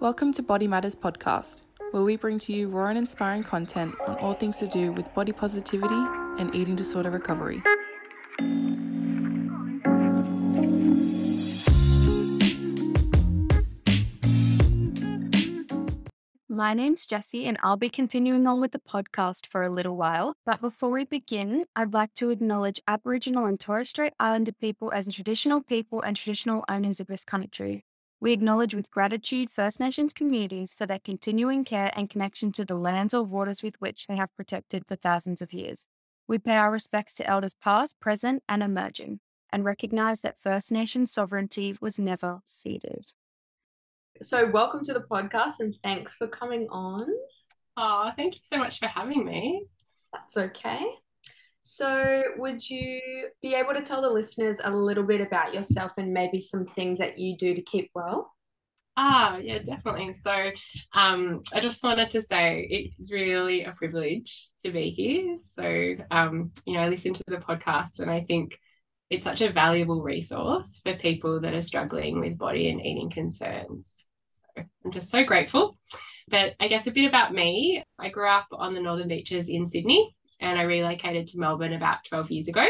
Welcome to Body Matters Podcast, where we bring to you raw and inspiring content on all things to do with body positivity and eating disorder recovery. My name's Jessie, and I'll be continuing on with the podcast for a little while. But before we begin, I'd like to acknowledge Aboriginal and Torres Strait Islander people as traditional people and traditional owners of this country. We acknowledge with gratitude First Nations communities for their continuing care and connection to the lands or waters with which they have protected for thousands of years. We pay our respects to elders past, present, and emerging, and recognize that First Nation sovereignty was never ceded. So, welcome to the podcast and thanks for coming on. Oh, thank you so much for having me. That's okay. So, would you be able to tell the listeners a little bit about yourself and maybe some things that you do to keep well? Ah, yeah, definitely. So, um, I just wanted to say it's really a privilege to be here. So, um, you know, I listen to the podcast and I think it's such a valuable resource for people that are struggling with body and eating concerns. So, I'm just so grateful. But I guess a bit about me. I grew up on the Northern Beaches in Sydney and I relocated to Melbourne about 12 years ago.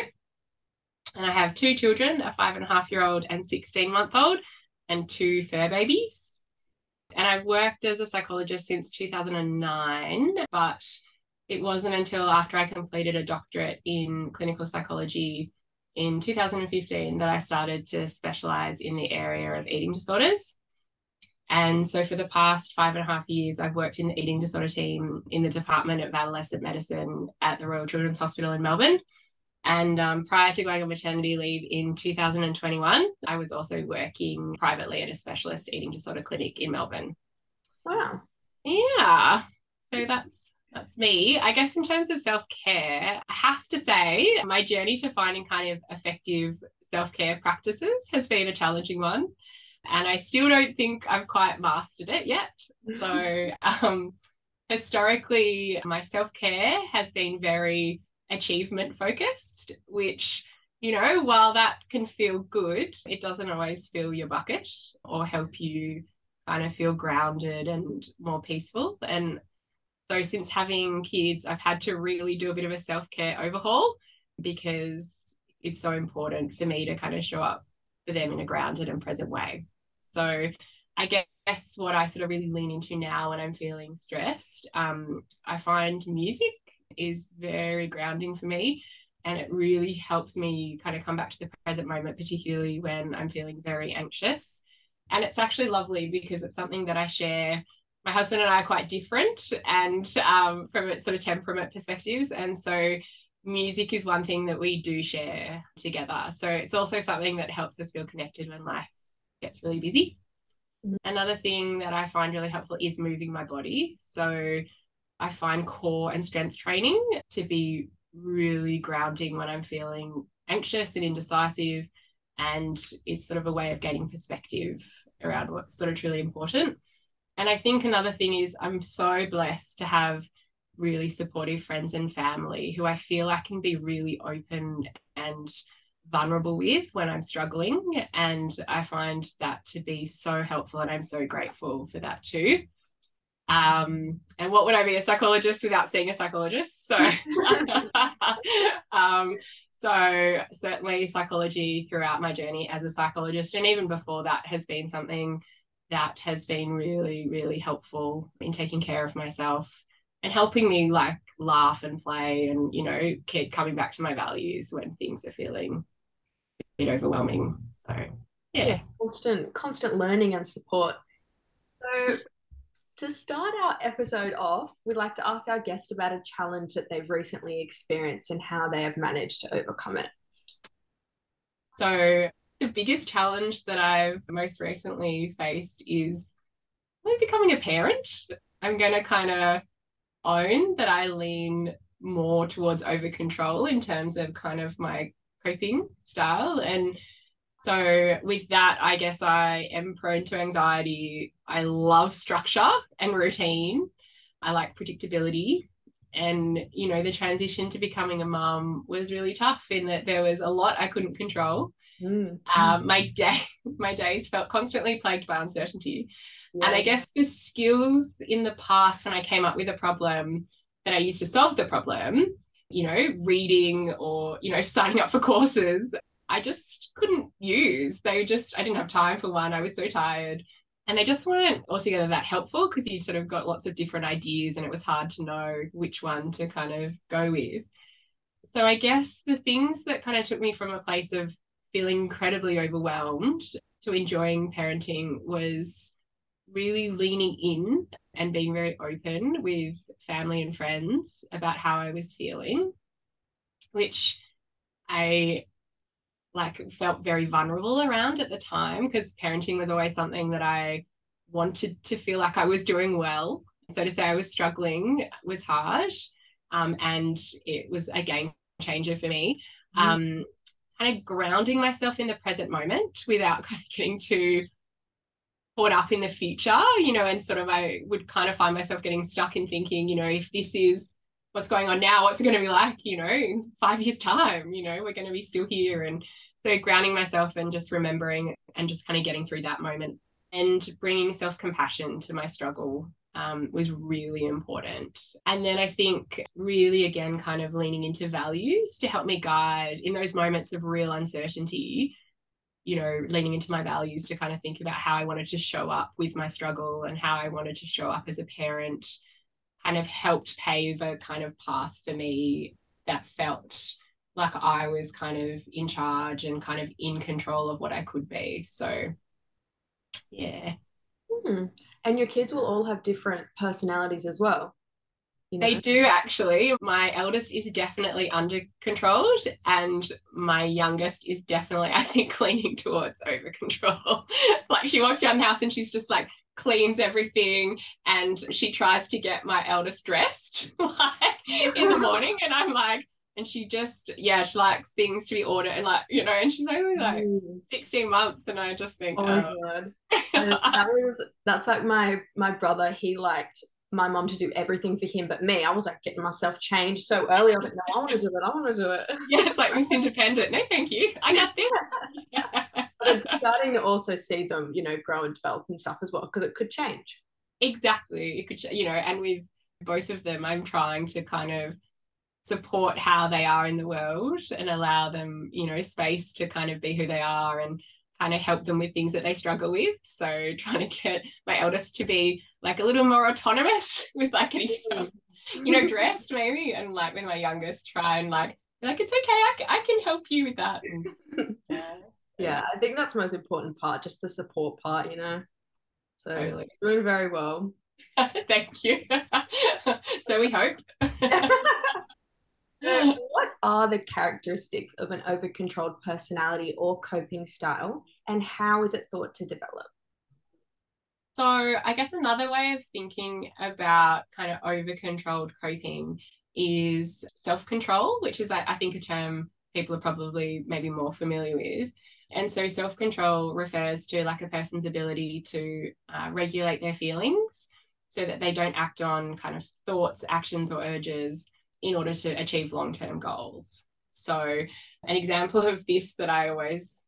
And I have two children, a five and a half year old and 16 month old, and two fur babies. And I've worked as a psychologist since 2009, but it wasn't until after I completed a doctorate in clinical psychology in 2015 that I started to specialize in the area of eating disorders. And so for the past five and a half years, I've worked in the eating disorder team in the Department of Adolescent Medicine at the Royal Children's Hospital in Melbourne. And um, prior to going on maternity leave in 2021, I was also working privately at a specialist eating disorder clinic in Melbourne. Wow. Yeah. So that's that's me. I guess in terms of self-care, I have to say my journey to finding kind of effective self-care practices has been a challenging one and I still don't think I've quite mastered it yet. So, um, historically, my self care has been very achievement focused, which, you know, while that can feel good, it doesn't always fill your bucket or help you kind of feel grounded and more peaceful. And so, since having kids, I've had to really do a bit of a self care overhaul because it's so important for me to kind of show up for them in a grounded and present way. So I guess what I sort of really lean into now when I'm feeling stressed, um, I find music is very grounding for me. And it really helps me kind of come back to the present moment, particularly when I'm feeling very anxious. And it's actually lovely because it's something that I share. My husband and I are quite different and um, from sort of temperament perspectives. And so music is one thing that we do share together. So it's also something that helps us feel connected when life gets really busy. Mm-hmm. Another thing that I find really helpful is moving my body. So I find core and strength training to be really grounding when I'm feeling anxious and indecisive. And it's sort of a way of gaining perspective around what's sort of truly important. And I think another thing is I'm so blessed to have really supportive friends and family who I feel I can be really open and vulnerable with when I'm struggling. And I find that to be so helpful. And I'm so grateful for that too. Um, and what would I be a psychologist without seeing a psychologist? So, um, so certainly psychology throughout my journey as a psychologist, and even before that, has been something that has been really, really helpful in taking care of myself and helping me like laugh and play and you know keep coming back to my values when things are feeling a bit overwhelming. So yeah. yeah, constant constant learning and support. So to start our episode off, we'd like to ask our guest about a challenge that they've recently experienced and how they have managed to overcome it. So the biggest challenge that I've most recently faced is becoming a parent. I'm going to kind of own that I lean more towards over control in terms of kind of my coping style. And so, with that, I guess I am prone to anxiety. I love structure and routine. I like predictability. And, you know, the transition to becoming a mum was really tough in that there was a lot I couldn't control. Mm. Um, my day, my days felt constantly plagued by uncertainty. Yeah. And I guess the skills in the past when I came up with a problem that I used to solve the problem, you know, reading or, you know, signing up for courses, I just couldn't use. They just, I didn't have time for one. I was so tired. And they just weren't altogether that helpful because you sort of got lots of different ideas and it was hard to know which one to kind of go with. So I guess the things that kind of took me from a place of feeling incredibly overwhelmed to enjoying parenting was really leaning in and being very open with family and friends about how I was feeling, which I like felt very vulnerable around at the time because parenting was always something that I wanted to feel like I was doing well. So to say I was struggling was hard. Um, and it was a game changer for me. Mm. Um, kind of grounding myself in the present moment without kind of getting too caught up in the future, you know, and sort of I would kind of find myself getting stuck in thinking, you know, if this is what's going on now, what's it going to be like, you know, in five years' time, you know, we're going to be still here. And so grounding myself and just remembering and just kind of getting through that moment and bringing self compassion to my struggle um, was really important. And then I think really, again, kind of leaning into values to help me guide in those moments of real uncertainty, you know, leaning into my values to kind of think about how I wanted to show up with my struggle and how I wanted to show up as a parent kind of helped pave a kind of path for me that felt like I was kind of in charge and kind of in control of what I could be. So, yeah. Hmm. And your kids will all have different personalities as well. You know? They do actually. My eldest is definitely under controlled, and my youngest is definitely, I think, leaning towards over control. like she walks around the house and she's just like cleans everything, and she tries to get my eldest dressed like in the morning, and I'm like, and she just yeah she likes things to be ordered and like you know and she's only like mm. 16 months and i just think oh my oh. god that was that's like my my brother he liked my mom to do everything for him but me. I was like getting myself changed so early. I was like no i want to do it. I want to do it. Yeah it's like miss independent. No thank you. I got this. But it's starting to also see them you know grow and develop and stuff as well because it could change. Exactly. It could you know and with both of them i'm trying to kind of support how they are in the world and allow them, you know, space to kind of be who they are and kind of help them with things that they struggle with. So trying to get my eldest to be like a little more autonomous with like getting stuff, mm-hmm. you know, dressed maybe, and like with my youngest, try and like like it's okay, I, I can help you with that. And, yeah. yeah, I think that's the most important part, just the support part, you know. So totally. doing very well. Thank you. so we hope. what are the characteristics of an over-controlled personality or coping style, and how is it thought to develop? So, I guess another way of thinking about kind of over-controlled coping is self-control, which is, I think, a term people are probably maybe more familiar with. And so, self control refers to like a person's ability to uh, regulate their feelings so that they don't act on kind of thoughts, actions, or urges in order to achieve long term goals. So, an example of this that I always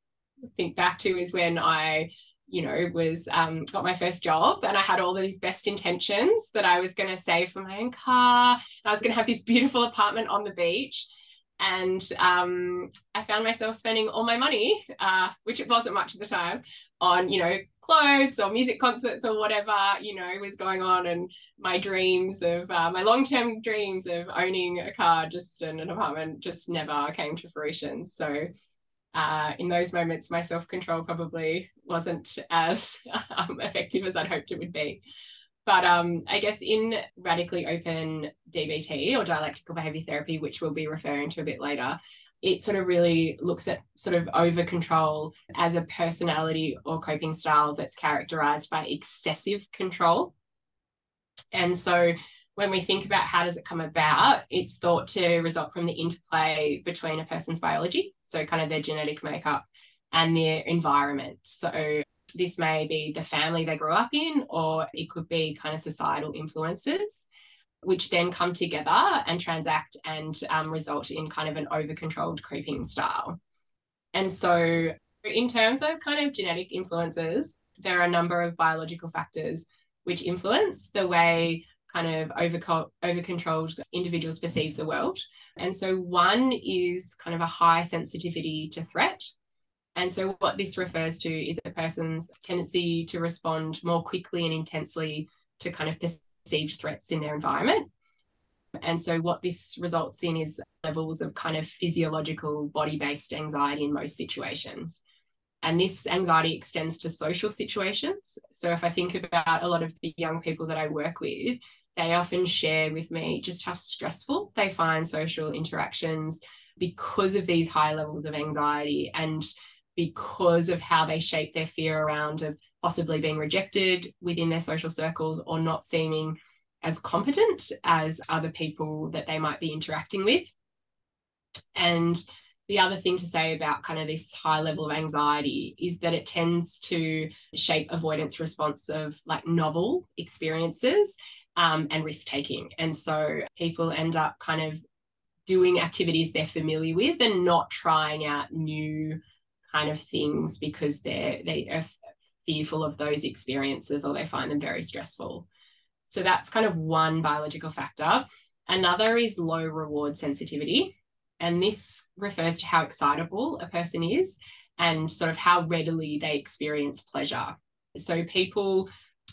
think back to is when I you know, was um, got my first job and I had all these best intentions that I was going to save for my own car. And I was going to have this beautiful apartment on the beach. And um, I found myself spending all my money, uh, which it wasn't much at the time, on, you know, clothes or music concerts or whatever you know was going on and my dreams of uh, my long-term dreams of owning a car just in an apartment just never came to fruition so uh, in those moments my self-control probably wasn't as um, effective as i'd hoped it would be but um, I guess in radically open DBT or dialectical behavior therapy, which we'll be referring to a bit later, it sort of really looks at sort of over control as a personality or coping style that's characterized by excessive control. And so when we think about how does it come about, it's thought to result from the interplay between a person's biology, so kind of their genetic makeup and their environment. So this may be the family they grew up in, or it could be kind of societal influences which then come together and transact and um, result in kind of an over controlled coping style. And so, in terms of kind of genetic influences, there are a number of biological factors which influence the way kind of over over controlled individuals perceive the world. And so one is kind of a high sensitivity to threat. And so what this refers to is a person's tendency to respond more quickly and intensely to kind of perceived threats in their environment. And so what this results in is levels of kind of physiological body-based anxiety in most situations. And this anxiety extends to social situations. So if I think about a lot of the young people that I work with, they often share with me just how stressful they find social interactions because of these high levels of anxiety and because of how they shape their fear around of possibly being rejected within their social circles or not seeming as competent as other people that they might be interacting with. And the other thing to say about kind of this high level of anxiety is that it tends to shape avoidance response of like novel experiences um, and risk taking. And so people end up kind of doing activities they're familiar with and not trying out new kind of things because they're they are fearful of those experiences or they find them very stressful. So that's kind of one biological factor. Another is low reward sensitivity. And this refers to how excitable a person is and sort of how readily they experience pleasure. So people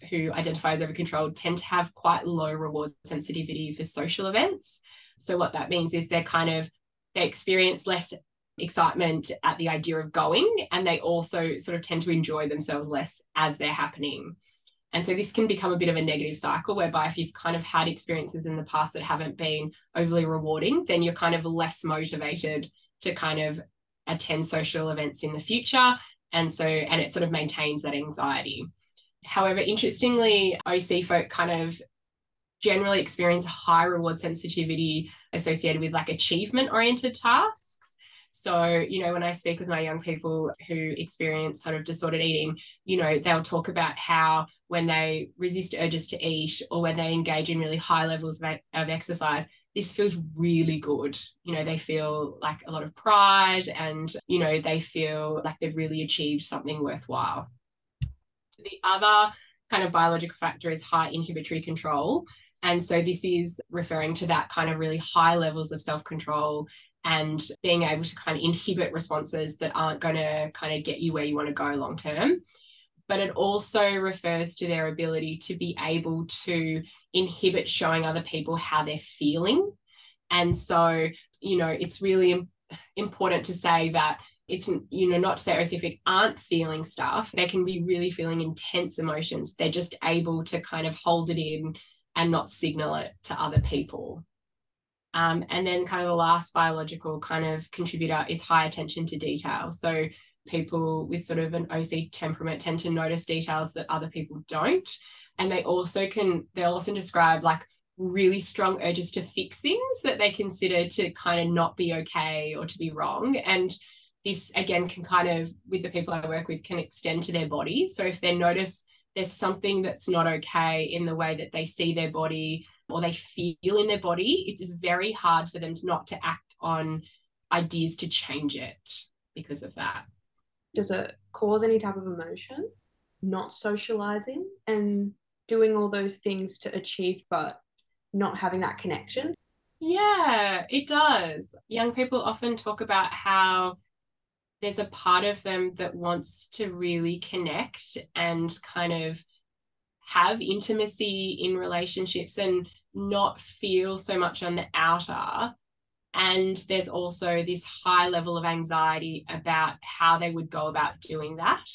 who identify as overcontrolled tend to have quite low reward sensitivity for social events. So what that means is they're kind of they experience less excitement at the idea of going and they also sort of tend to enjoy themselves less as they're happening. And so this can become a bit of a negative cycle whereby if you've kind of had experiences in the past that haven't been overly rewarding, then you're kind of less motivated to kind of attend social events in the future. And so, and it sort of maintains that anxiety. However, interestingly, OC folk kind of generally experience high reward sensitivity associated with like achievement oriented tasks. So, you know, when I speak with my young people who experience sort of disordered eating, you know, they'll talk about how when they resist urges to eat or when they engage in really high levels of, of exercise, this feels really good. You know, they feel like a lot of pride and, you know, they feel like they've really achieved something worthwhile. The other kind of biological factor is high inhibitory control. And so this is referring to that kind of really high levels of self control and being able to kind of inhibit responses that aren't going to kind of get you where you want to go long term. But it also refers to their ability to be able to inhibit showing other people how they're feeling. And so, you know, it's really important to say that it's you know not to say OC folk aren't feeling stuff they can be really feeling intense emotions. They're just able to kind of hold it in and not signal it to other people. Um, and then kind of the last biological kind of contributor is high attention to detail. So people with sort of an OC temperament tend to notice details that other people don't. And they also can they'll also describe like really strong urges to fix things that they consider to kind of not be okay or to be wrong. And this again can kind of with the people I work with can extend to their body. So if they notice there's something that's not okay in the way that they see their body or they feel in their body, it's very hard for them to not to act on ideas to change it because of that. Does it cause any type of emotion? Not socializing and doing all those things to achieve, but not having that connection? Yeah, it does. Young people often talk about how there's a part of them that wants to really connect and kind of have intimacy in relationships and not feel so much on the outer. And there's also this high level of anxiety about how they would go about doing that.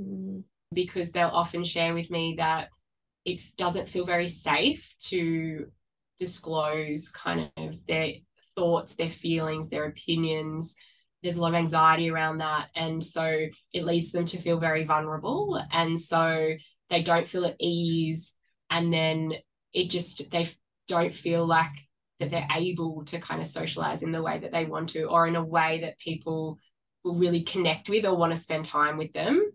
Mm. Because they'll often share with me that it doesn't feel very safe to disclose kind of their thoughts, their feelings, their opinions there's a lot of anxiety around that. And so it leads them to feel very vulnerable. And so they don't feel at ease. And then it just, they don't feel like that they're able to kind of socialize in the way that they want to, or in a way that people will really connect with or want to spend time with them.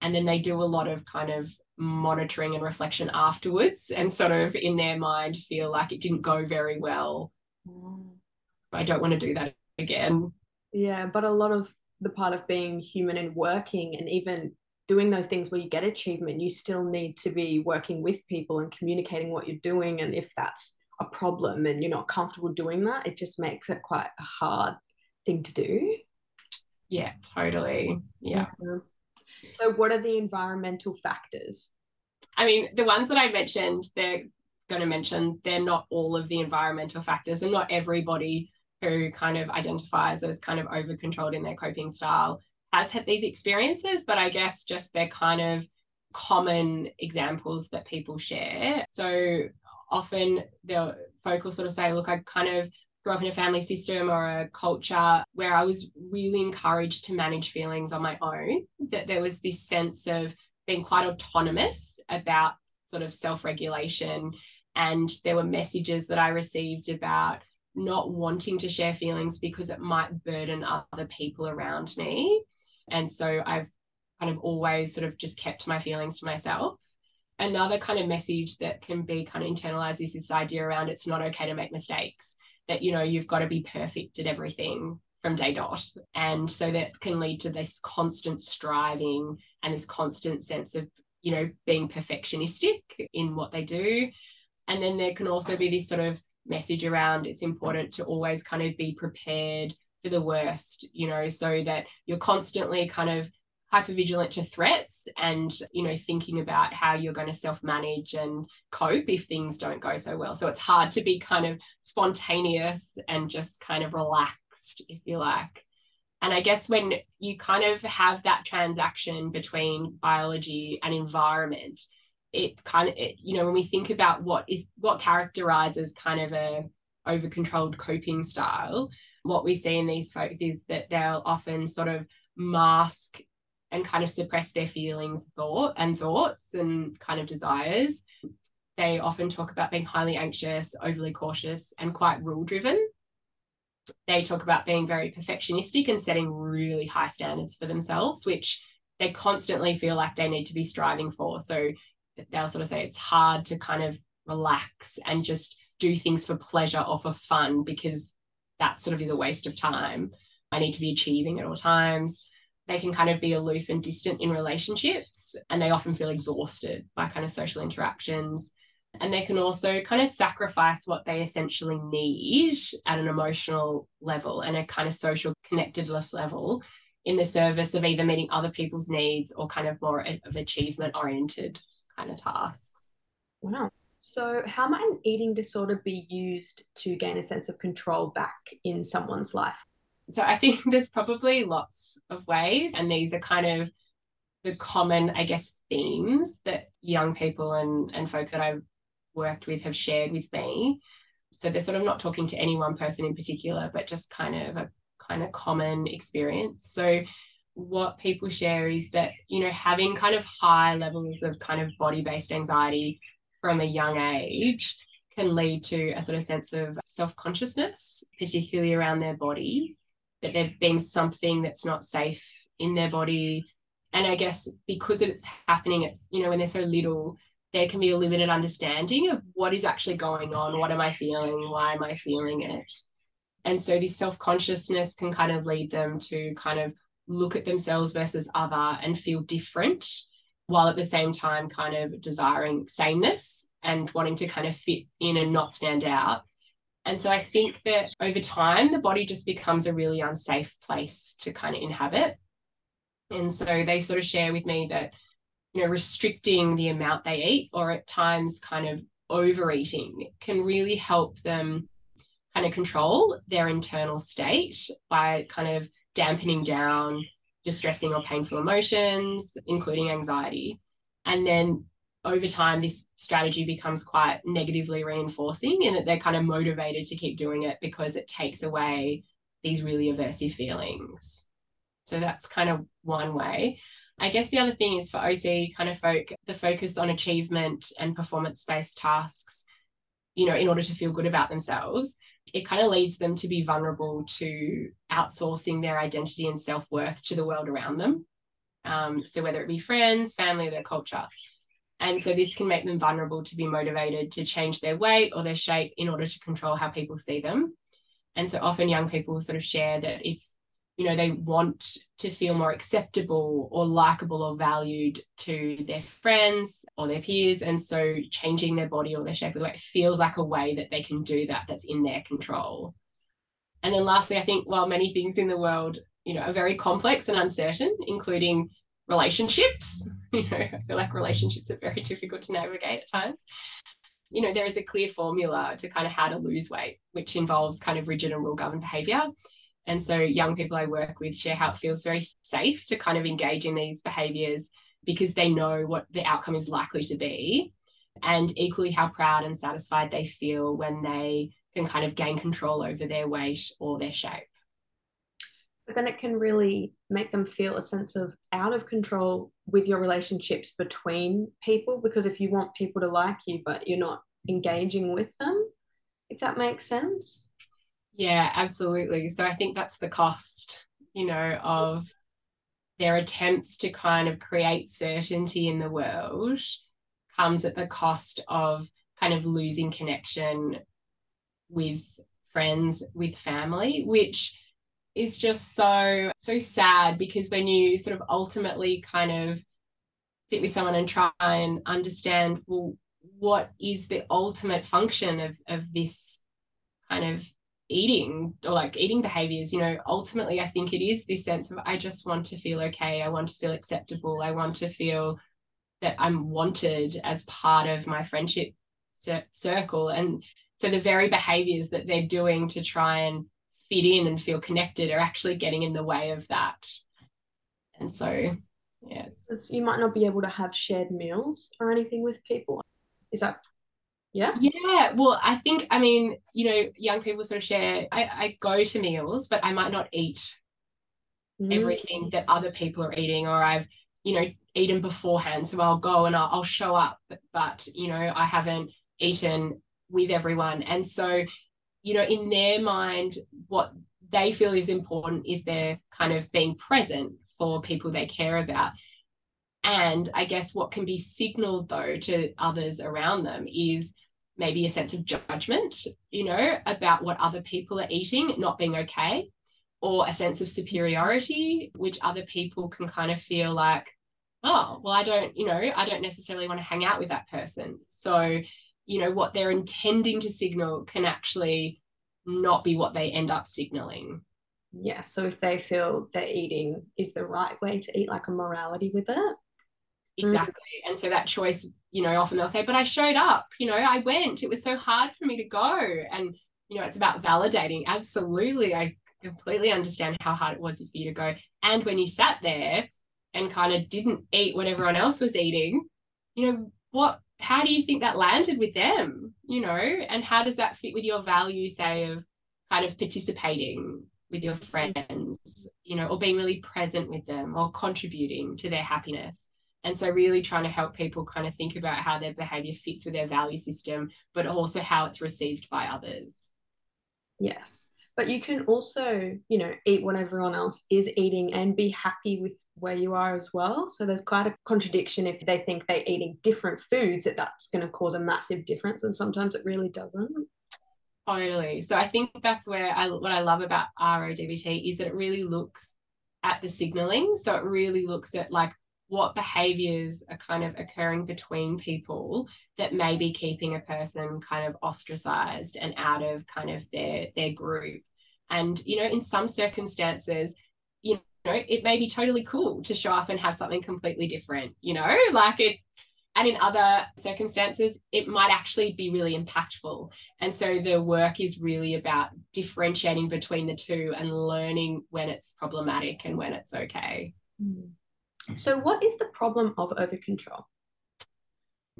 And then they do a lot of kind of monitoring and reflection afterwards and sort of in their mind feel like it didn't go very well. Mm. I don't want to do that again. Yeah, but a lot of the part of being human and working and even doing those things where you get achievement, you still need to be working with people and communicating what you're doing. And if that's a problem and you're not comfortable doing that, it just makes it quite a hard thing to do. Yeah, totally. Yeah. So, what are the environmental factors? I mean, the ones that I mentioned, they're going to mention, they're not all of the environmental factors, and not everybody who kind of identifies as kind of over controlled in their coping style has had these experiences, but I guess just they're kind of common examples that people share. So often the folk will sort of say, look, I kind of grew up in a family system or a culture where I was really encouraged to manage feelings on my own, that there was this sense of being quite autonomous about sort of self regulation. And there were messages that I received about not wanting to share feelings because it might burden other people around me. And so I've kind of always sort of just kept my feelings to myself. Another kind of message that can be kind of internalized is this idea around it's not okay to make mistakes, that, you know, you've got to be perfect at everything from day dot. And so that can lead to this constant striving and this constant sense of, you know, being perfectionistic in what they do. And then there can also be this sort of message around it's important to always kind of be prepared for the worst, you know, so that you're constantly kind of hyper vigilant to threats and you know thinking about how you're going to self manage and cope if things don't go so well. So it's hard to be kind of spontaneous and just kind of relaxed if you like. And i guess when you kind of have that transaction between biology and environment it kind of it, you know when we think about what is what characterizes kind of a over controlled coping style what we see in these folks is that they'll often sort of mask and kind of suppress their feelings thought and thoughts and kind of desires. They often talk about being highly anxious overly cautious and quite rule driven they talk about being very perfectionistic and setting really high standards for themselves which they constantly feel like they need to be striving for. So they'll sort of say it's hard to kind of relax and just do things for pleasure or for fun because that sort of is a waste of time. I need to be achieving at all times. They can kind of be aloof and distant in relationships, and they often feel exhausted by kind of social interactions. And they can also kind of sacrifice what they essentially need at an emotional level and a kind of social connectedness level in the service of either meeting other people's needs or kind of more of achievement oriented kind of tasks. Wow. So, how might an eating disorder be used to gain a sense of control back in someone's life? So, I think there's probably lots of ways, and these are kind of the common, I guess, themes that young people and, and folk that I've worked with have shared with me. So, they're sort of not talking to any one person in particular, but just kind of a kind of common experience. So, what people share is that, you know, having kind of high levels of kind of body based anxiety from a young age can lead to a sort of sense of self consciousness, particularly around their body, that there being something that's not safe in their body. And I guess because it's happening, it's, you know, when they're so little, there can be a limited understanding of what is actually going on. What am I feeling? Why am I feeling it? And so this self consciousness can kind of lead them to kind of look at themselves versus other and feel different while at the same time kind of desiring sameness and wanting to kind of fit in and not stand out. And so I think that over time, the body just becomes a really unsafe place to kind of inhabit. And so they sort of share with me that, you know, restricting the amount they eat or at times kind of overeating can really help them kind of control their internal state by kind of dampening down distressing or painful emotions, including anxiety. And then over time, this strategy becomes quite negatively reinforcing in that they're kind of motivated to keep doing it because it takes away these really aversive feelings. So that's kind of one way. I guess the other thing is for OC kind of folk, the focus on achievement and performance based tasks, you know, in order to feel good about themselves it kind of leads them to be vulnerable to outsourcing their identity and self worth to the world around them. Um, so, whether it be friends, family, their culture. And so, this can make them vulnerable to be motivated to change their weight or their shape in order to control how people see them. And so, often young people sort of share that if you know they want to feel more acceptable or likable or valued to their friends or their peers. And so changing their body or their shape of the way feels like a way that they can do that that's in their control. And then lastly i think while many things in the world you know are very complex and uncertain including relationships you know i feel like relationships are very difficult to navigate at times you know there is a clear formula to kind of how to lose weight which involves kind of rigid and rule governed behavior and so young people I work with share how it feels very safe to kind of engage in these behaviors because they know what the outcome is likely to be. And equally how proud and satisfied they feel when they can kind of gain control over their weight or their shape. But then it can really make them feel a sense of out of control with your relationships between people because if you want people to like you but you're not engaging with them, if that makes sense. Yeah, absolutely. So I think that's the cost, you know, of their attempts to kind of create certainty in the world comes at the cost of kind of losing connection with friends, with family, which is just so, so sad because when you sort of ultimately kind of sit with someone and try and understand, well, what is the ultimate function of, of this kind of eating or like eating behaviors you know ultimately i think it is this sense of i just want to feel okay i want to feel acceptable i want to feel that i'm wanted as part of my friendship circle. And so the very behaviors that they're doing to try and fit in and feel connected are actually getting in the way of that. And so yeah. You might not be able to have shared meals or anything with people. Is that yeah. Yeah. Well, I think, I mean, you know, young people sort of share, I, I go to meals, but I might not eat mm. everything that other people are eating, or I've, you know, eaten beforehand. So I'll go and I'll, I'll show up, but, but, you know, I haven't eaten with everyone. And so, you know, in their mind, what they feel is important is their kind of being present for people they care about. And I guess what can be signaled though to others around them is maybe a sense of judgment, you know, about what other people are eating, not being okay, or a sense of superiority, which other people can kind of feel like, oh, well, I don't, you know, I don't necessarily want to hang out with that person. So, you know, what they're intending to signal can actually not be what they end up signaling. Yeah. So if they feel their eating is the right way to eat, like a morality with it. Exactly. Mm. And so that choice, you know, often they'll say, but I showed up, you know, I went. It was so hard for me to go. And, you know, it's about validating. Absolutely. I completely understand how hard it was for you to go. And when you sat there and kind of didn't eat what everyone else was eating, you know, what how do you think that landed with them? You know, and how does that fit with your value, say, of kind of participating with your friends, you know, or being really present with them or contributing to their happiness? And so, really trying to help people kind of think about how their behavior fits with their value system, but also how it's received by others. Yes. But you can also, you know, eat what everyone else is eating and be happy with where you are as well. So there's quite a contradiction if they think they're eating different foods that that's going to cause a massive difference, and sometimes it really doesn't. Totally. So I think that's where I what I love about RODBT is that it really looks at the signaling. So it really looks at like what behaviors are kind of occurring between people that may be keeping a person kind of ostracized and out of kind of their their group. And you know in some circumstances you know it may be totally cool to show up and have something completely different you know? Like it and in other circumstances it might actually be really impactful. And so the work is really about differentiating between the two and learning when it's problematic and when it's okay. Mm. So, what is the problem of over control?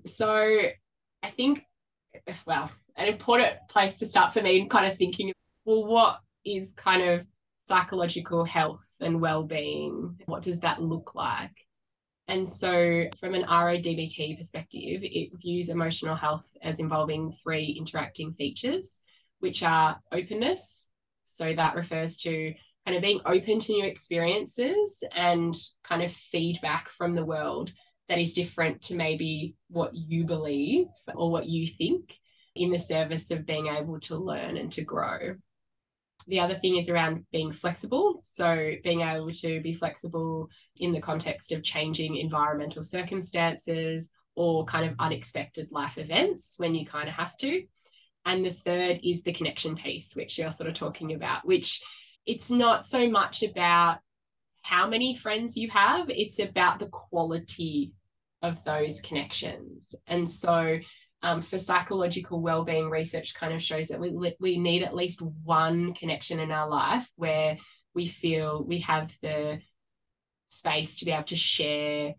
So, I think, well, an important place to start for me in kind of thinking, well, what is kind of psychological health and well-being? What does that look like? And so, from an RODBT perspective, it views emotional health as involving three interacting features, which are openness. So, that refers to kind of being open to new experiences and kind of feedback from the world that is different to maybe what you believe or what you think in the service of being able to learn and to grow. The other thing is around being flexible. So, being able to be flexible in the context of changing environmental circumstances or kind of unexpected life events when you kind of have to. And the third is the connection piece, which you're sort of talking about, which it's not so much about how many friends you have, it's about the quality of those connections. And so, um, for psychological well-being research kind of shows that we we need at least one connection in our life where we feel we have the space to be able to share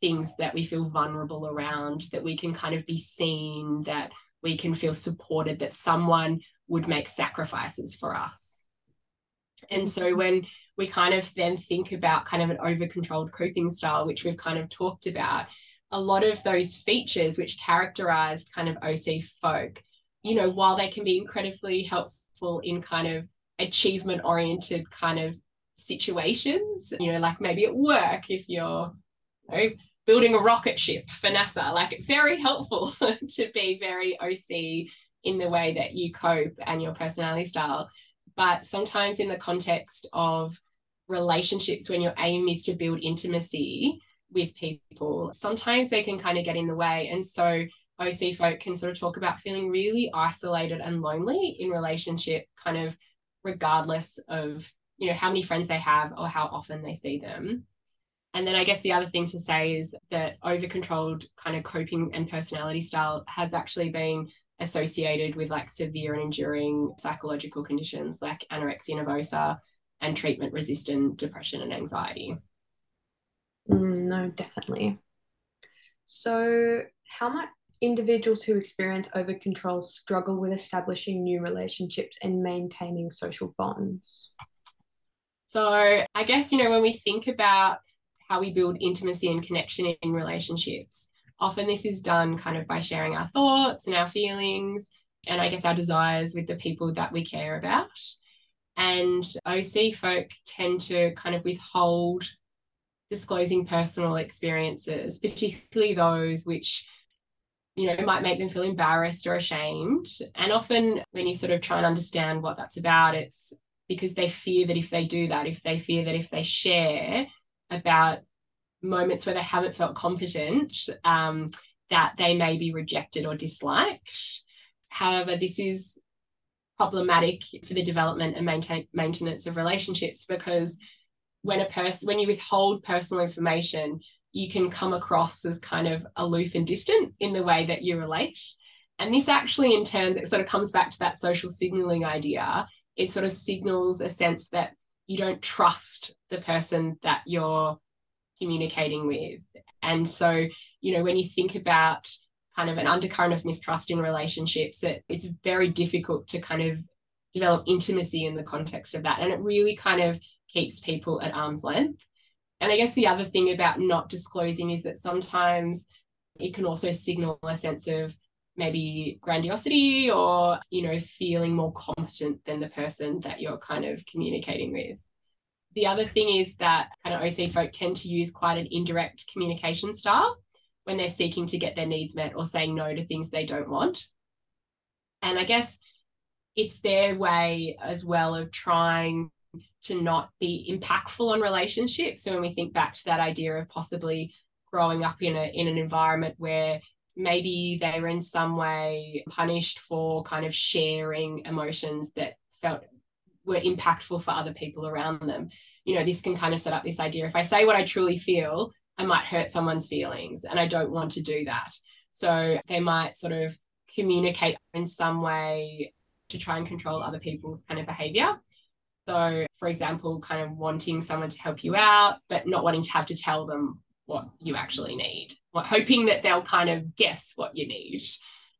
things that we feel vulnerable around that we can kind of be seen that we can feel supported that someone would make sacrifices for us and so mm-hmm. when we kind of then think about kind of an over controlled coping style which we've kind of talked about a lot of those features which characterized kind of OC folk, you know, while they can be incredibly helpful in kind of achievement oriented kind of situations, you know, like maybe at work, if you're, you know, building a rocket ship for NASA, like very helpful to be very OC in the way that you cope and your personality style. But sometimes in the context of relationships, when your aim is to build intimacy, with people, sometimes they can kind of get in the way. And so OC folk can sort of talk about feeling really isolated and lonely in relationship, kind of regardless of, you know, how many friends they have or how often they see them. And then I guess the other thing to say is that over controlled kind of coping and personality style has actually been associated with like severe and enduring psychological conditions like anorexia nervosa and treatment resistant depression and anxiety. Mm, no, definitely. So, how might individuals who experience over control struggle with establishing new relationships and maintaining social bonds? So, I guess, you know, when we think about how we build intimacy and connection in relationships, often this is done kind of by sharing our thoughts and our feelings and I guess our desires with the people that we care about. And OC folk tend to kind of withhold disclosing personal experiences, particularly those which you know might make them feel embarrassed or ashamed. And often when you sort of try and understand what that's about, it's because they fear that if they do that, if they fear that if they share about moments where they haven't felt competent, um, that they may be rejected or disliked. However, this is problematic for the development and maintain, maintenance of relationships because when a person when you withhold personal information you can come across as kind of aloof and distant in the way that you relate and this actually in turn it sort of comes back to that social signaling idea it sort of signals a sense that you don't trust the person that you're communicating with and so you know when you think about kind of an undercurrent of mistrust in relationships it, it's very difficult to kind of develop intimacy in the context of that and it really kind of keeps people at arm's length. And I guess the other thing about not disclosing is that sometimes it can also signal a sense of maybe grandiosity or, you know, feeling more competent than the person that you're kind of communicating with. The other thing is that kind of OC folk tend to use quite an indirect communication style when they're seeking to get their needs met or saying no to things they don't want. And I guess it's their way as well of trying to not be impactful on relationships. So when we think back to that idea of possibly growing up in a in an environment where maybe they were in some way punished for kind of sharing emotions that felt were impactful for other people around them. You know, this can kind of set up this idea if I say what I truly feel, I might hurt someone's feelings and I don't want to do that. So they might sort of communicate in some way to try and control other people's kind of behavior. So, for example, kind of wanting someone to help you out, but not wanting to have to tell them what you actually need, what hoping that they'll kind of guess what you need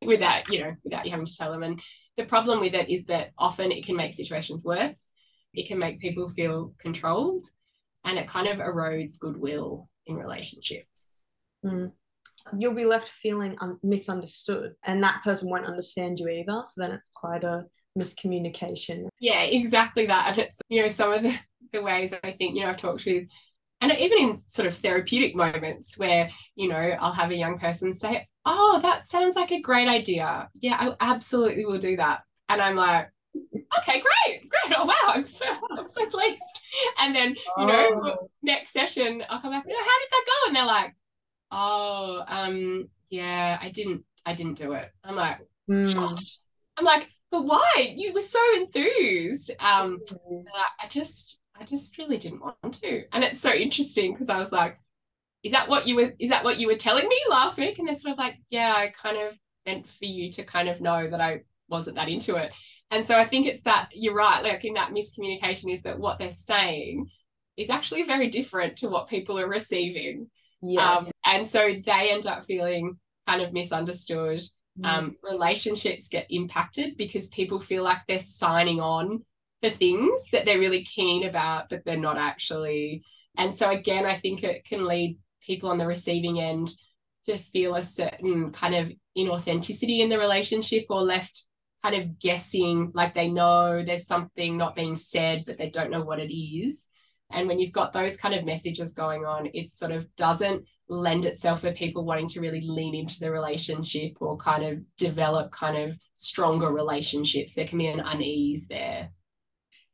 without, you know, without you having to tell them. And the problem with it is that often it can make situations worse. It can make people feel controlled and it kind of erodes goodwill in relationships. Mm. You'll be left feeling un- misunderstood, and that person won't understand you either. So then it's quite a miscommunication. Yeah, exactly that. And it's, you know, some of the, the ways I think, you know, I've talked with, and even in sort of therapeutic moments where, you know, I'll have a young person say, Oh, that sounds like a great idea. Yeah, I absolutely will do that. And I'm like, okay, great, great. Oh wow, I'm so I'm so pleased. And then you know, Oh. next session I'll come back. You know, how did that go? And they're like, oh, um, yeah, I didn't, I didn't do it. I'm like, Mm. shocked. I'm like, but why? You were so enthused. Um, like, I just, I just really didn't want to. And it's so interesting because I was like, is that what you were, is that what you were telling me last week? And they're sort of like, yeah, I kind of meant for you to kind of know that I wasn't that into it. And so I think it's that you're right, like in that miscommunication is that what they're saying is actually very different to what people are receiving. Yeah. Um, and so they end up feeling kind of misunderstood. Mm. Um, relationships get impacted because people feel like they're signing on for things that they're really keen about, but they're not actually. And so, again, I think it can lead people on the receiving end to feel a certain kind of inauthenticity in the relationship or left kind of guessing like they know there's something not being said, but they don't know what it is. And when you've got those kind of messages going on, it sort of doesn't lend itself for people wanting to really lean into the relationship or kind of develop kind of stronger relationships. There can be an unease there.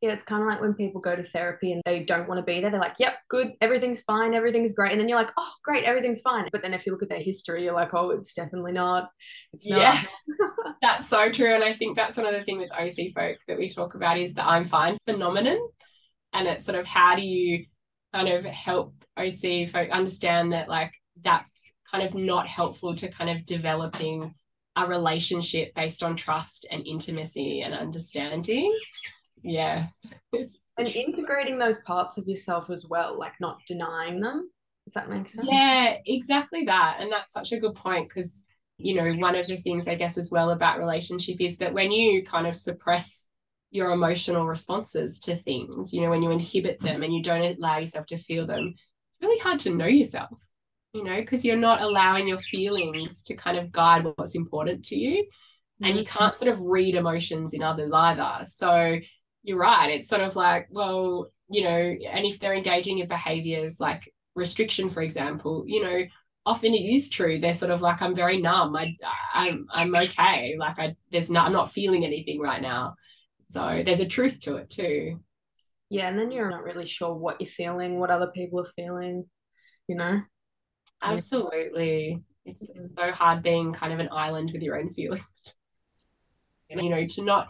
Yeah, it's kind of like when people go to therapy and they don't want to be there. They're like, yep, good, everything's fine, everything's great. And then you're like, oh, great, everything's fine. But then if you look at their history, you're like, oh, it's definitely not. It's not. Yes. That's so true. And I think that's one of the things with OC folk that we talk about is the I'm fine phenomenon. And it's sort of how do you kind of help OC folk understand that like that's kind of not helpful to kind of developing a relationship based on trust and intimacy and understanding. Yes. And integrating those parts of yourself as well, like not denying them, if that makes sense. Yeah, exactly that. And that's such a good point because, you know, one of the things I guess as well about relationship is that when you kind of suppress your emotional responses to things, you know, when you inhibit them and you don't allow yourself to feel them, it's really hard to know yourself, you know, because you're not allowing your feelings to kind of guide what's important to you. And you mm-hmm. can't sort of read emotions in others either. So you're right. It's sort of like, well, you know, and if they're engaging in behaviors like restriction, for example, you know, often it is true. They're sort of like, I'm very numb. I, I'm, I'm okay. Like I, there's not, I'm not feeling anything right now. So there's a truth to it too. Yeah, and then you're not really sure what you're feeling, what other people are feeling, you know? Absolutely. It's, it's so hard being kind of an island with your own feelings. You know, to not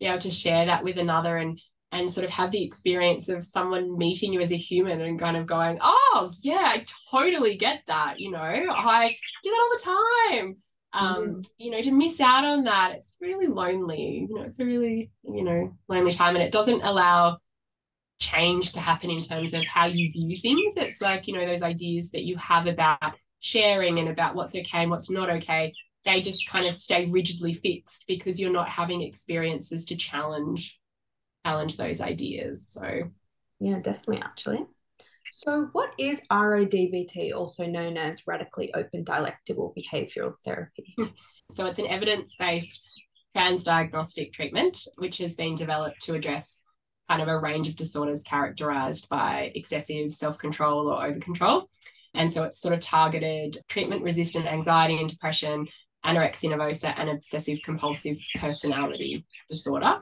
be able to share that with another and and sort of have the experience of someone meeting you as a human and kind of going, oh yeah, I totally get that. You know, I do that all the time. Um, you know, to miss out on that, it's really lonely. You know, it's a really, you know, lonely time and it doesn't allow change to happen in terms of how you view things. It's like, you know, those ideas that you have about sharing and about what's okay and what's not okay, they just kind of stay rigidly fixed because you're not having experiences to challenge challenge those ideas. So Yeah, definitely, actually. So, what is RODBT, also known as radically open dialectical behavioral therapy? So it's an evidence-based transdiagnostic treatment, which has been developed to address kind of a range of disorders characterized by excessive self-control or over-control. And so it's sort of targeted treatment-resistant anxiety and depression, anorexia nervosa, and obsessive compulsive personality disorder.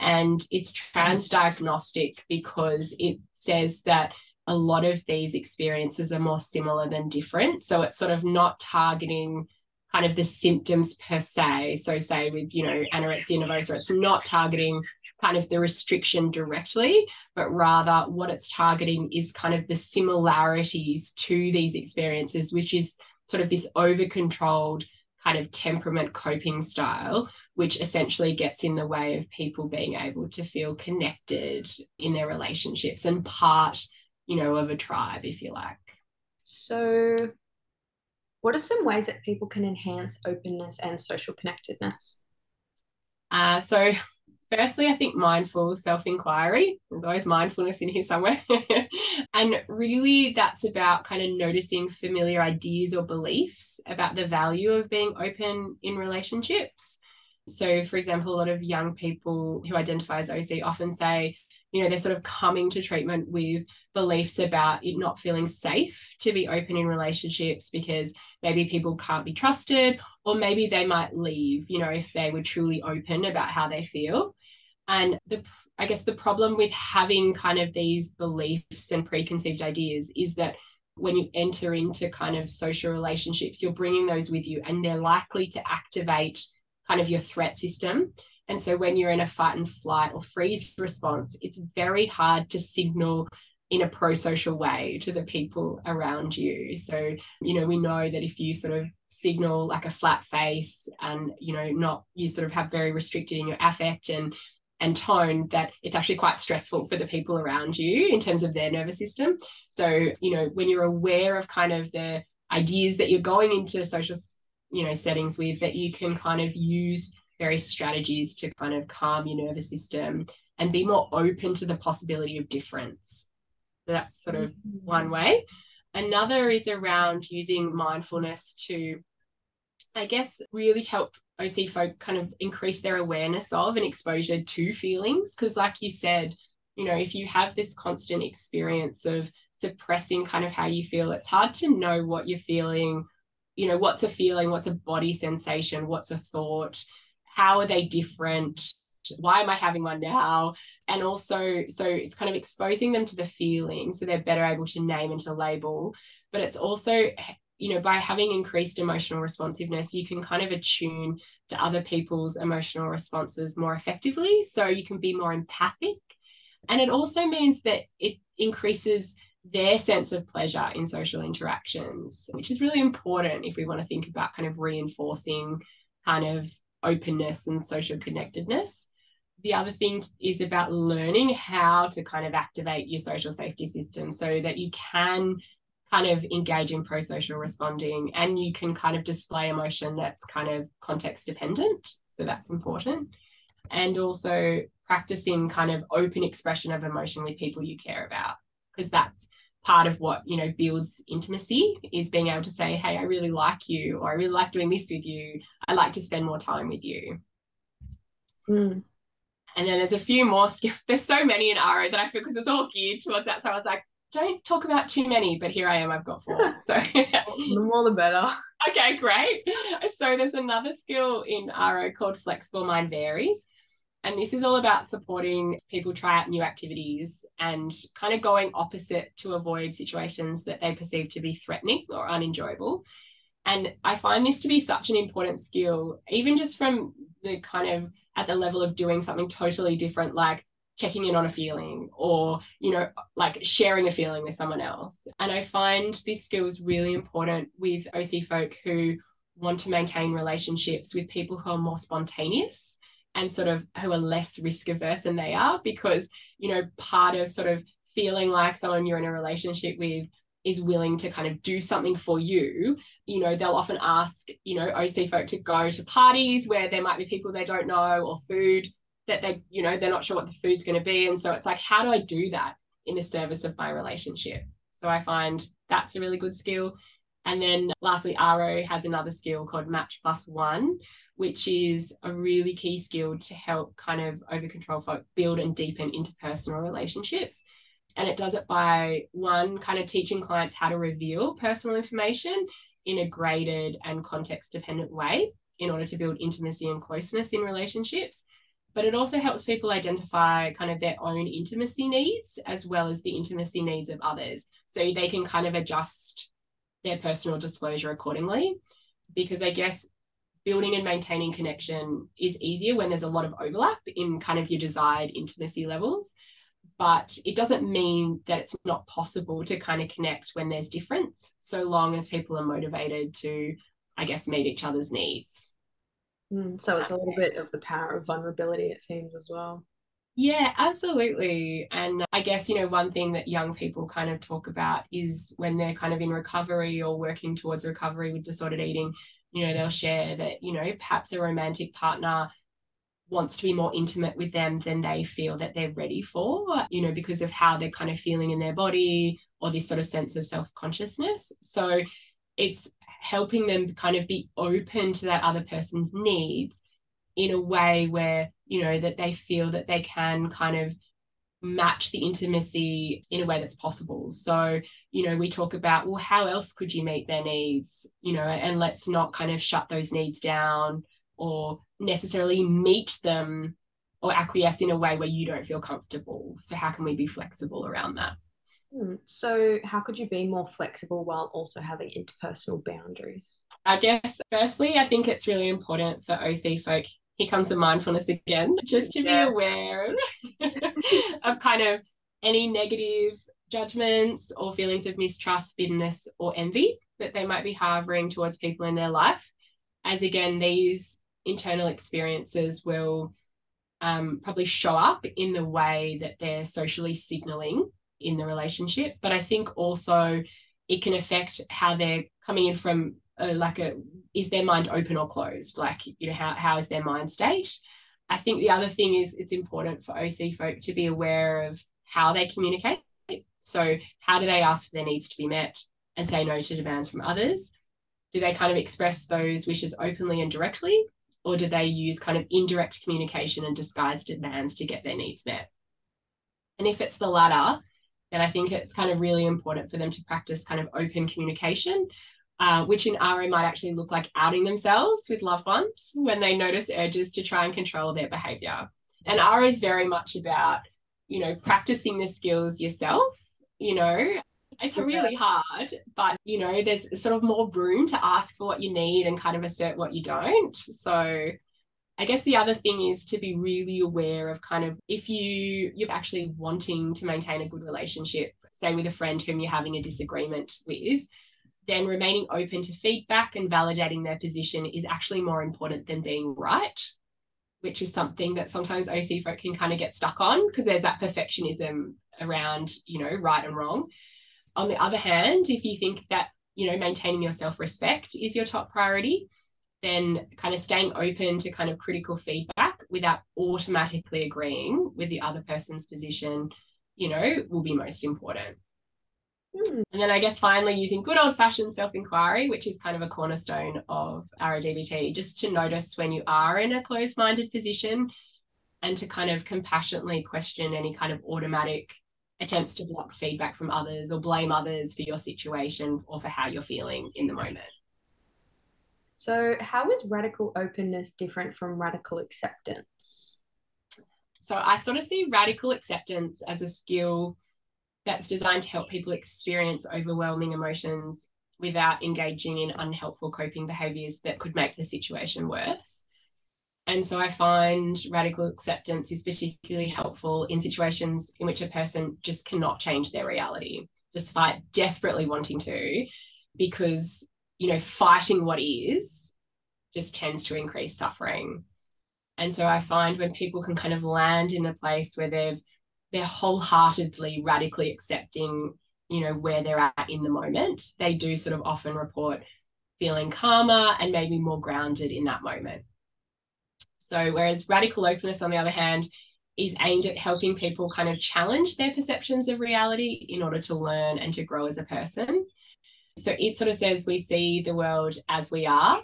And it's transdiagnostic because it says that a lot of these experiences are more similar than different. So it's sort of not targeting kind of the symptoms per se. So, say with, you know, anorexia nervosa, it's not targeting kind of the restriction directly, but rather what it's targeting is kind of the similarities to these experiences, which is sort of this over controlled kind of temperament coping style, which essentially gets in the way of people being able to feel connected in their relationships and part, you know, of a tribe, if you like. So, what are some ways that people can enhance openness and social connectedness? Uh, so, firstly, I think mindful self inquiry. There's always mindfulness in here somewhere. and really, that's about kind of noticing familiar ideas or beliefs about the value of being open in relationships. So, for example, a lot of young people who identify as OC often say, you know, they're sort of coming to treatment with beliefs about it not feeling safe to be open in relationships because maybe people can't be trusted, or maybe they might leave, you know, if they were truly open about how they feel. And the I guess the problem with having kind of these beliefs and preconceived ideas is that when you enter into kind of social relationships, you're bringing those with you and they're likely to activate kind of your threat system. And so when you're in a fight and flight or freeze response, it's very hard to signal in a pro social way to the people around you. So, you know, we know that if you sort of signal like a flat face and, you know, not, you sort of have very restricted in your affect and, and tone that it's actually quite stressful for the people around you in terms of their nervous system. So, you know, when you're aware of kind of the ideas that you're going into social, you know, settings with, that you can kind of use various strategies to kind of calm your nervous system and be more open to the possibility of difference. So that's sort of mm-hmm. one way. Another is around using mindfulness to, I guess, really help OC folk kind of increase their awareness of and exposure to feelings. Because, like you said, you know, if you have this constant experience of suppressing kind of how you feel, it's hard to know what you're feeling. You know, what's a feeling, what's a body sensation, what's a thought, how are they different? why am I having one now? And also, so it's kind of exposing them to the feeling so they're better able to name and to label. But it's also, you know, by having increased emotional responsiveness, you can kind of attune to other people's emotional responses more effectively. So you can be more empathic. And it also means that it increases their sense of pleasure in social interactions, which is really important if we want to think about kind of reinforcing kind of openness and social connectedness the other thing is about learning how to kind of activate your social safety system so that you can kind of engage in pro-social responding and you can kind of display emotion that's kind of context dependent so that's important and also practicing kind of open expression of emotion with people you care about because that's part of what you know builds intimacy is being able to say hey i really like you or i really like doing this with you i like to spend more time with you mm. And then there's a few more skills. There's so many in RO that I feel because it's all geared towards that. So I was like, don't talk about too many, but here I am, I've got four. So the more the better. Okay, great. So there's another skill in RO called flexible mind varies. And this is all about supporting people try out new activities and kind of going opposite to avoid situations that they perceive to be threatening or unenjoyable. And I find this to be such an important skill, even just from the kind of at the level of doing something totally different, like checking in on a feeling or, you know, like sharing a feeling with someone else. And I find this skill is really important with OC folk who want to maintain relationships with people who are more spontaneous and sort of who are less risk averse than they are because you know part of sort of feeling like someone you're in a relationship with is willing to kind of do something for you, you know, they'll often ask, you know, OC folk to go to parties where there might be people they don't know or food that they, you know, they're not sure what the food's going to be. And so it's like, how do I do that in the service of my relationship? So I find that's a really good skill. And then lastly, RO has another skill called Match Plus One, which is a really key skill to help kind of over control folk build and deepen interpersonal relationships. And it does it by one, kind of teaching clients how to reveal personal information in a graded and context dependent way in order to build intimacy and closeness in relationships. But it also helps people identify kind of their own intimacy needs as well as the intimacy needs of others. So they can kind of adjust their personal disclosure accordingly. Because I guess building and maintaining connection is easier when there's a lot of overlap in kind of your desired intimacy levels but it doesn't mean that it's not possible to kind of connect when there's difference so long as people are motivated to i guess meet each other's needs mm, so it's a little bit of the power of vulnerability it seems as well yeah, absolutely. And I guess, you know, one thing that young people kind of talk about is when they're kind of in recovery or working towards recovery with disordered eating, you know, they'll share that, you know, perhaps a romantic partner wants to be more intimate with them than they feel that they're ready for, you know, because of how they're kind of feeling in their body or this sort of sense of self consciousness. So it's helping them kind of be open to that other person's needs in a way where, you know, that they feel that they can kind of match the intimacy in a way that's possible. So, you know, we talk about, well, how else could you meet their needs, you know, and let's not kind of shut those needs down or necessarily meet them or acquiesce in a way where you don't feel comfortable. So, how can we be flexible around that? Hmm. So, how could you be more flexible while also having interpersonal boundaries? I guess, firstly, I think it's really important for OC folk. Here comes the mindfulness again, just to yes. be aware of kind of any negative judgments or feelings of mistrust, bitterness, or envy that they might be harboring towards people in their life. As again, these internal experiences will um, probably show up in the way that they're socially signaling in the relationship. But I think also it can affect how they're coming in from a, like a is their mind open or closed? Like, you know, how, how is their mind state? I think the other thing is it's important for OC folk to be aware of how they communicate. So, how do they ask for their needs to be met and say no to demands from others? Do they kind of express those wishes openly and directly? Or do they use kind of indirect communication and disguised demands to get their needs met? And if it's the latter, then I think it's kind of really important for them to practice kind of open communication, uh, which in RO might actually look like outing themselves with loved ones when they notice urges to try and control their behavior. And RO is very much about, you know, practicing the skills yourself, you know, it's really hard, but you know, there's sort of more room to ask for what you need and kind of assert what you don't. So I guess the other thing is to be really aware of kind of if you you're actually wanting to maintain a good relationship, say with a friend whom you're having a disagreement with, then remaining open to feedback and validating their position is actually more important than being right, which is something that sometimes OC folk can kind of get stuck on because there's that perfectionism around, you know, right and wrong. On the other hand, if you think that, you know, maintaining your self-respect is your top priority, then kind of staying open to kind of critical feedback without automatically agreeing with the other person's position, you know, will be most important. Mm. And then I guess finally using good old fashioned self inquiry, which is kind of a cornerstone of RODBT, just to notice when you are in a closed minded position and to kind of compassionately question any kind of automatic attempts to block feedback from others or blame others for your situation or for how you're feeling in the moment. So, how is radical openness different from radical acceptance? So, I sort of see radical acceptance as a skill that's designed to help people experience overwhelming emotions without engaging in unhelpful coping behaviors that could make the situation worse. And so I find radical acceptance is particularly helpful in situations in which a person just cannot change their reality, despite desperately wanting to, because you know, fighting what is just tends to increase suffering. And so I find when people can kind of land in a place where they've they're wholeheartedly radically accepting, you know, where they're at in the moment, they do sort of often report feeling calmer and maybe more grounded in that moment. So whereas radical openness, on the other hand, is aimed at helping people kind of challenge their perceptions of reality in order to learn and to grow as a person. So it sort of says we see the world as we are,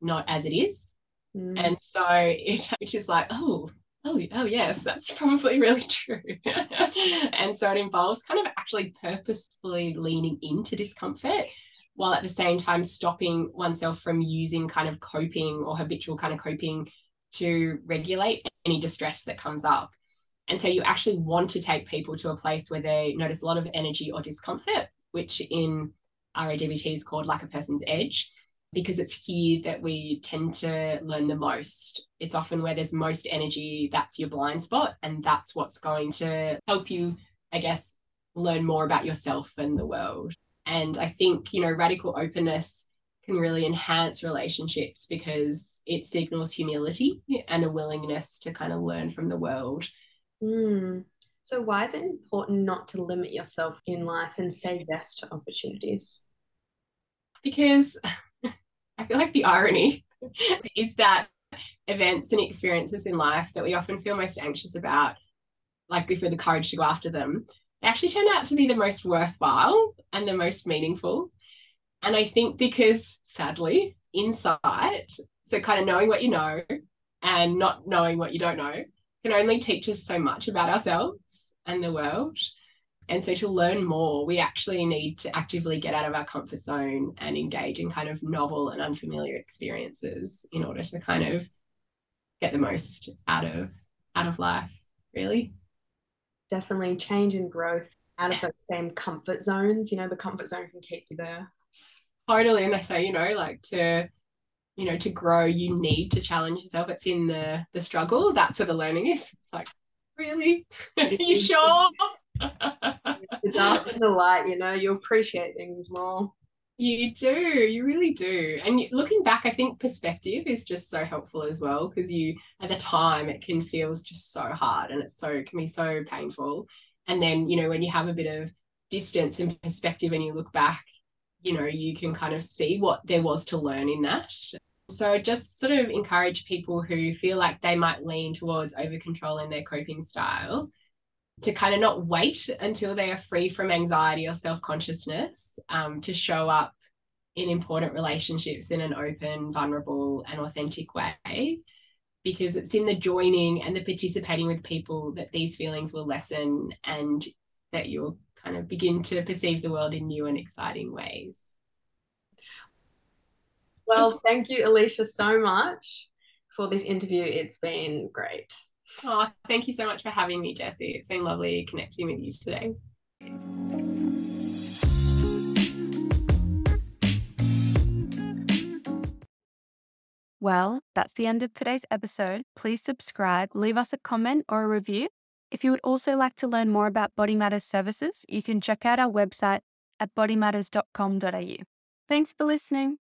not as it is. Mm. And so it which is like, oh, oh, oh yes, that's probably really true. and so it involves kind of actually purposefully leaning into discomfort while at the same time stopping oneself from using kind of coping or habitual kind of coping to regulate any distress that comes up. And so you actually want to take people to a place where they notice a lot of energy or discomfort, which in RODBT is called Like a Person's Edge because it's here that we tend to learn the most. It's often where there's most energy, that's your blind spot, and that's what's going to help you, I guess, learn more about yourself and the world. And I think, you know, radical openness can really enhance relationships because it signals humility and a willingness to kind of learn from the world. Mm. So, why is it important not to limit yourself in life and say yes to opportunities? Because I feel like the irony is that events and experiences in life that we often feel most anxious about, like if we're the courage to go after them, they actually turn out to be the most worthwhile and the most meaningful. And I think because sadly, insight, so kind of knowing what you know and not knowing what you don't know, can only teach us so much about ourselves and the world. And so to learn more, we actually need to actively get out of our comfort zone and engage in kind of novel and unfamiliar experiences in order to kind of get the most out of out of life, really. Definitely change and growth out of those same comfort zones. You know, the comfort zone can keep you there. Totally. And I say, you know, like to, you know, to grow, you need to challenge yourself. It's in the the struggle. That's where the learning is. It's like, really? Are you sure? The dark and the light, you know, you appreciate things more. You do, you really do. And looking back, I think perspective is just so helpful as well because you, at the time, it can feel just so hard and it's so, it can be so painful. And then, you know, when you have a bit of distance and perspective and you look back, you know, you can kind of see what there was to learn in that. So just sort of encourage people who feel like they might lean towards over controlling their coping style to kind of not wait until they are free from anxiety or self consciousness um, to show up in important relationships in an open, vulnerable, and authentic way. Because it's in the joining and the participating with people that these feelings will lessen and that you'll kind of begin to perceive the world in new and exciting ways. Well, thank you, Alicia, so much for this interview. It's been great. Oh, thank you so much for having me, Jesse. It's been lovely connecting with you today. Well, that's the end of today's episode. Please subscribe, leave us a comment or a review. If you would also like to learn more about Body Matters services, you can check out our website at bodymatters.com.au. Thanks for listening.